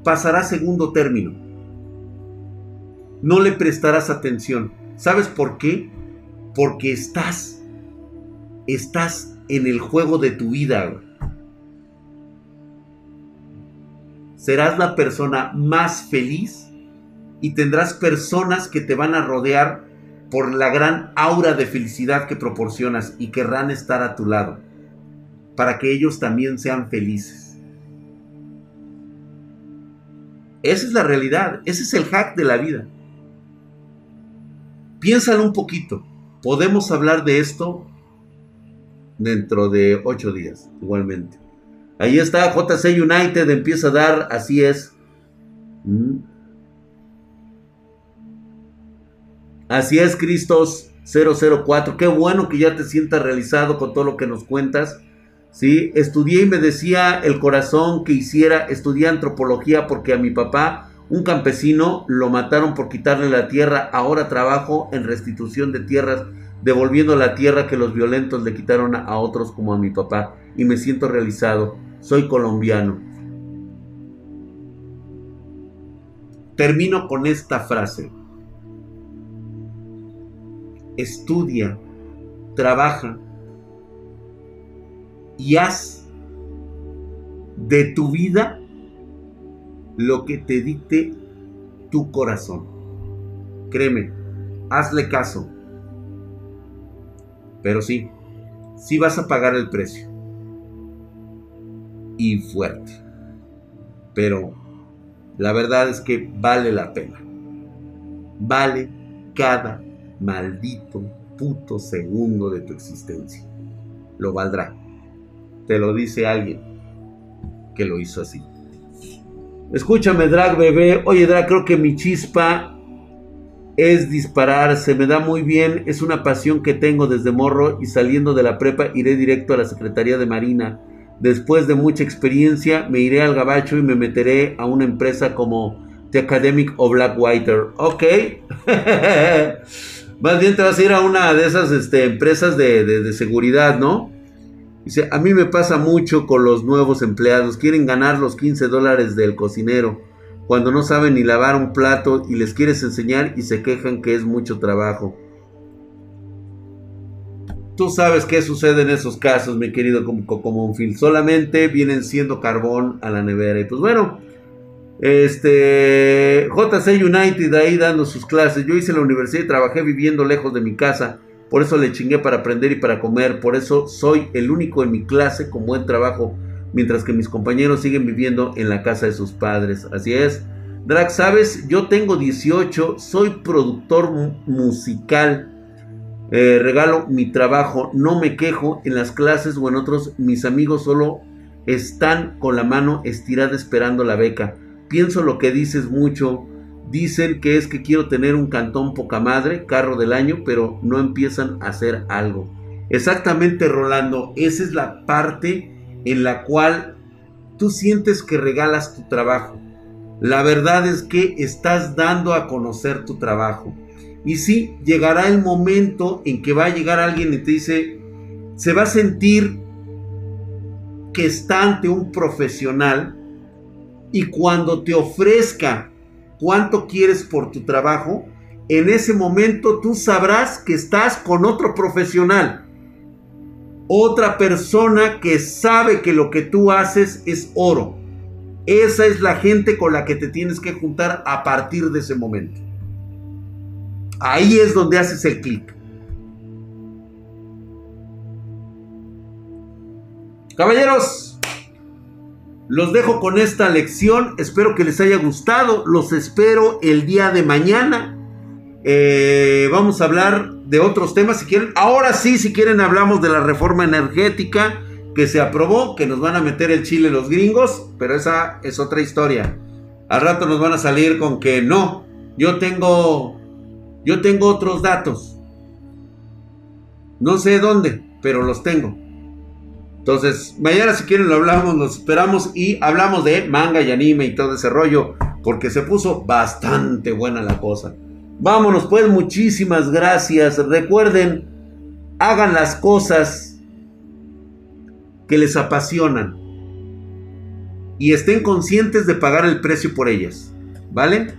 pasará a segundo término. No le prestarás atención. ¿Sabes por qué? Porque estás, estás en el juego de tu vida. Serás la persona más feliz y tendrás personas que te van a rodear por la gran aura de felicidad que proporcionas y querrán estar a tu lado para que ellos también sean felices. Esa es la realidad, ese es el hack de la vida. Piénsalo un poquito. Podemos hablar de esto dentro de ocho días, igualmente. Ahí está JC United, empieza a dar, así es. Mm. Así es, Cristos 004. Qué bueno que ya te sientas realizado con todo lo que nos cuentas. Sí, estudié y me decía el corazón que hiciera, estudié antropología porque a mi papá, un campesino, lo mataron por quitarle la tierra. Ahora trabajo en restitución de tierras, devolviendo la tierra que los violentos le quitaron a otros como a mi papá. Y me siento realizado. Soy colombiano. Termino con esta frase estudia, trabaja y haz de tu vida lo que te dicte tu corazón. Créeme, hazle caso. Pero sí, sí vas a pagar el precio. Y fuerte. Pero la verdad es que vale la pena. Vale cada maldito puto segundo de tu existencia. lo valdrá. Te lo dice alguien que lo hizo así. Escúchame, Drag bebé. Oye, Drag, creo que mi chispa es disparar. Se me da muy bien. Es una pasión que tengo desde morro y saliendo de la prepa iré directo a la Secretaría de Marina. Después de mucha experiencia me iré al gabacho y me meteré a una empresa como The Academic o Blackwater. Ok. [LAUGHS] Más bien te vas a ir a una de esas este, empresas de, de seguridad, ¿no? Dice, a mí me pasa mucho con los nuevos empleados. Quieren ganar los 15 dólares del cocinero cuando no saben ni lavar un plato y les quieres enseñar y se quejan que es mucho trabajo. Tú sabes qué sucede en esos casos, mi querido como un fil. Solamente vienen siendo carbón a la nevera. Y pues bueno, este JC United ahí dando sus clases. Yo hice la universidad y trabajé viviendo lejos de mi casa. Por eso le chingué para aprender y para comer. Por eso soy el único en mi clase con buen trabajo. Mientras que mis compañeros siguen viviendo en la casa de sus padres. Así es. Drag, sabes, yo tengo 18. Soy productor musical. Eh, regalo mi trabajo. No me quejo en las clases o en otros. Mis amigos solo están con la mano estirada esperando la beca. Pienso lo que dices mucho Dicen que es que quiero tener un cantón poca madre, carro del año, pero no empiezan a hacer algo. Exactamente, Rolando, esa es la parte en la cual tú sientes que regalas tu trabajo. La verdad es que estás dando a conocer tu trabajo. Y sí, llegará el momento en que va a llegar alguien y te dice, se va a sentir que está ante un profesional y cuando te ofrezca cuánto quieres por tu trabajo, en ese momento tú sabrás que estás con otro profesional. Otra persona que sabe que lo que tú haces es oro. Esa es la gente con la que te tienes que juntar a partir de ese momento. Ahí es donde haces el clic. Caballeros, los dejo con esta lección. Espero que les haya gustado. Los espero el día de mañana. Eh, vamos a hablar de otros temas si quieren. Ahora sí, si quieren, hablamos de la reforma energética que se aprobó, que nos van a meter el chile los gringos, pero esa es otra historia. Al rato nos van a salir con que no, yo tengo, yo tengo otros datos. No sé dónde, pero los tengo. Entonces, mañana si quieren lo hablamos, nos esperamos y hablamos de manga y anime y todo ese rollo, porque se puso bastante buena la cosa. Vámonos pues, muchísimas gracias. Recuerden, hagan las cosas que les apasionan y estén conscientes de pagar el precio por ellas, ¿vale?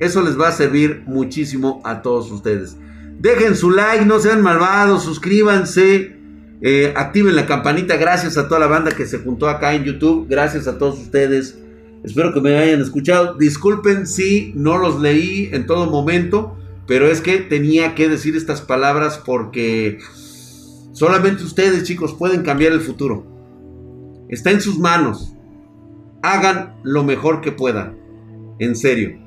Eso les va a servir muchísimo a todos ustedes. Dejen su like, no sean malvados, suscríbanse eh, activen la campanita. Gracias a toda la banda que se juntó acá en YouTube. Gracias a todos ustedes. Espero que me hayan escuchado. Disculpen si no los leí en todo momento. Pero es que tenía que decir estas palabras porque solamente ustedes, chicos, pueden cambiar el futuro. Está en sus manos. Hagan lo mejor que puedan. En serio.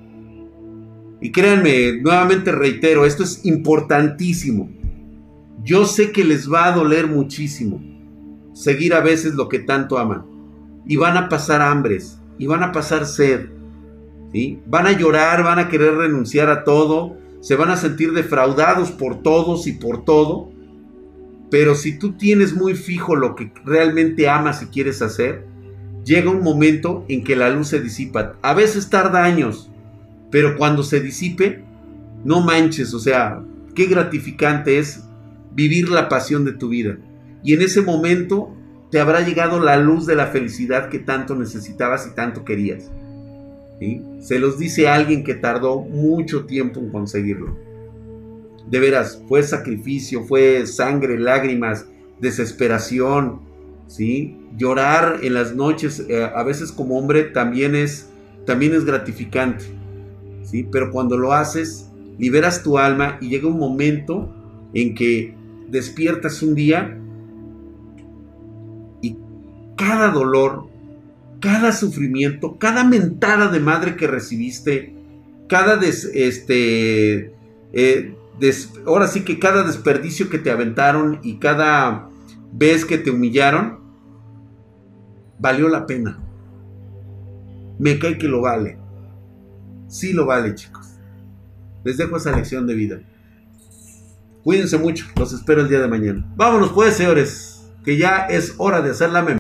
Y créanme, nuevamente reitero, esto es importantísimo. Yo sé que les va a doler muchísimo seguir a veces lo que tanto aman. Y van a pasar hambres, y van a pasar sed. ¿sí? Van a llorar, van a querer renunciar a todo, se van a sentir defraudados por todos y por todo. Pero si tú tienes muy fijo lo que realmente amas y quieres hacer, llega un momento en que la luz se disipa. A veces tarda años, pero cuando se disipe, no manches, o sea, qué gratificante es vivir la pasión de tu vida. Y en ese momento te habrá llegado la luz de la felicidad que tanto necesitabas y tanto querías. Se los dice alguien que tardó mucho tiempo en conseguirlo. De veras, fue sacrificio, fue sangre, lágrimas, desesperación, ¿sí? Llorar en las noches, eh, a veces como hombre también es, también es gratificante, ¿sí? Pero cuando lo haces, liberas tu alma y llega un momento en que despiertas un día y cada dolor, cada sufrimiento, cada mentada de madre que recibiste, cada este, eh, ahora sí que cada desperdicio que te aventaron y cada ves que te humillaron, valió la pena. Me cae que lo vale. Sí lo vale, chicos. Les dejo esa lección de vida. Cuídense mucho, los espero el día de mañana. Vámonos pues, señores, que ya es hora de hacer la memoria.